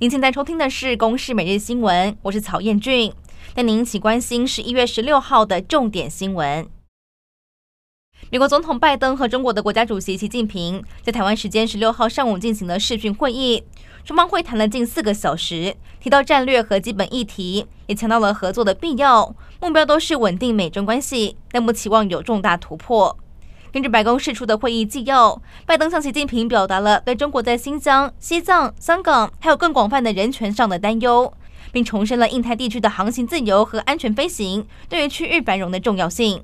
您现在收听的是《公视每日新闻》，我是曹彦俊。带您一起关心十一月十六号的重点新闻。美国总统拜登和中国的国家主席习近平在台湾时间十六号上午进行了视讯会议，双方会谈了近四个小时，提到战略和基本议题，也强调了合作的必要，目标都是稳定美中关系，但不期望有重大突破。根据白宫释出的会议纪要，拜登向习近平表达了对中国在新疆、西藏、香港还有更广泛的人权上的担忧，并重申了印太地区的航行自由和安全飞行对于区域繁荣的重要性。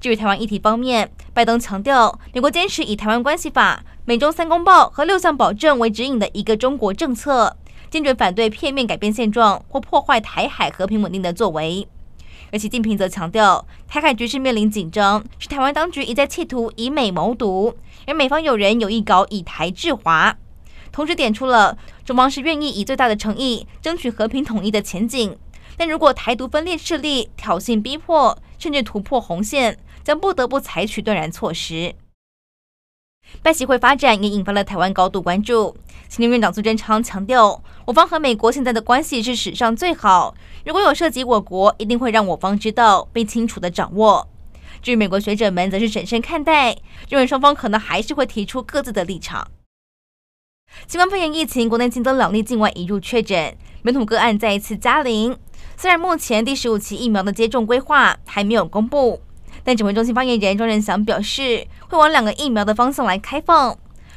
至于台湾议题方面，拜登强调，美国坚持以《台湾关系法》、美中三公报和六项保证为指引的一个中国政策，坚决反对片面改变现状或破坏台海和平稳定的作为。而习近平则强调，台海局势面临紧张，是台湾当局一再企图以美谋独，而美方有人有意搞以台制华。同时点出了中方是愿意以最大的诚意争取和平统一的前景，但如果台独分裂势力挑衅逼迫，甚至突破红线，将不得不采取断然措施。拜习会发展也引发了台湾高度关注。行政院长苏贞昌强调，我方和美国现在的关系是史上最好。如果有涉及我国，一定会让我方知道并清楚地掌握。至于美国学者们，则是审慎看待，认为双方可能还是会提出各自的立场。新冠肺炎疫情，国内新增两例境外移入确诊，本土个案再一次加零。虽然目前第十五期疫苗的接种规划还没有公布，但指挥中心发言人庄人祥表示，会往两个疫苗的方向来开放。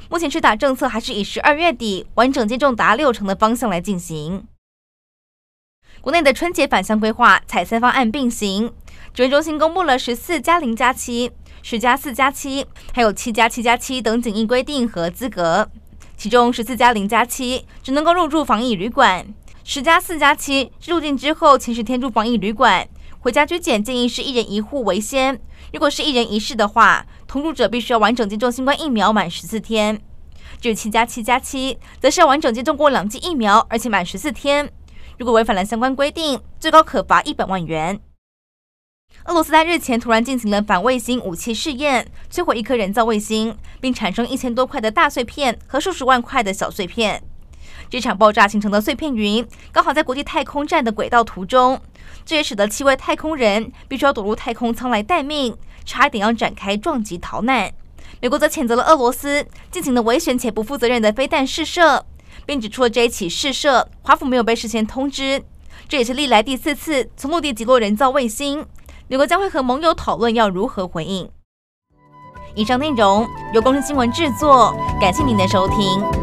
目前施打政策还是以十二月底完整接种达六成的方向来进行。国内的春节返乡规划采三方案并行，指挥中心公布了十四加零加七、十加四加七，还有七加七加七等检疫规定和资格。其中十四加零加七只能够入住防疫旅馆，十加四加七入境之后前十天住防疫旅馆，回家居检建议是一人一户为先。如果是一人一室的话，同住者必须要完整接种新冠疫苗满十四天。至于七加七加七，则是要完整接种过两剂疫苗，而且满十四天。如果违反了相关规定，最高可罚一百万元。俄罗斯在日前突然进行了反卫星武器试验，摧毁一颗人造卫星，并产生一千多块的大碎片和数十万块的小碎片。这场爆炸形成的碎片云刚好在国际太空站的轨道途中，这也使得七位太空人必须要躲入太空舱来待命，差一点要展开撞击逃难。美国则谴责了俄罗斯进行了危险且不负责任的飞弹试射，并指出了这一起试射华府没有被事先通知，这也是历来第四次从陆地击落人造卫星。美国将会和盟友讨论要如何回应。以上内容由公视新闻制作，感谢您的收听。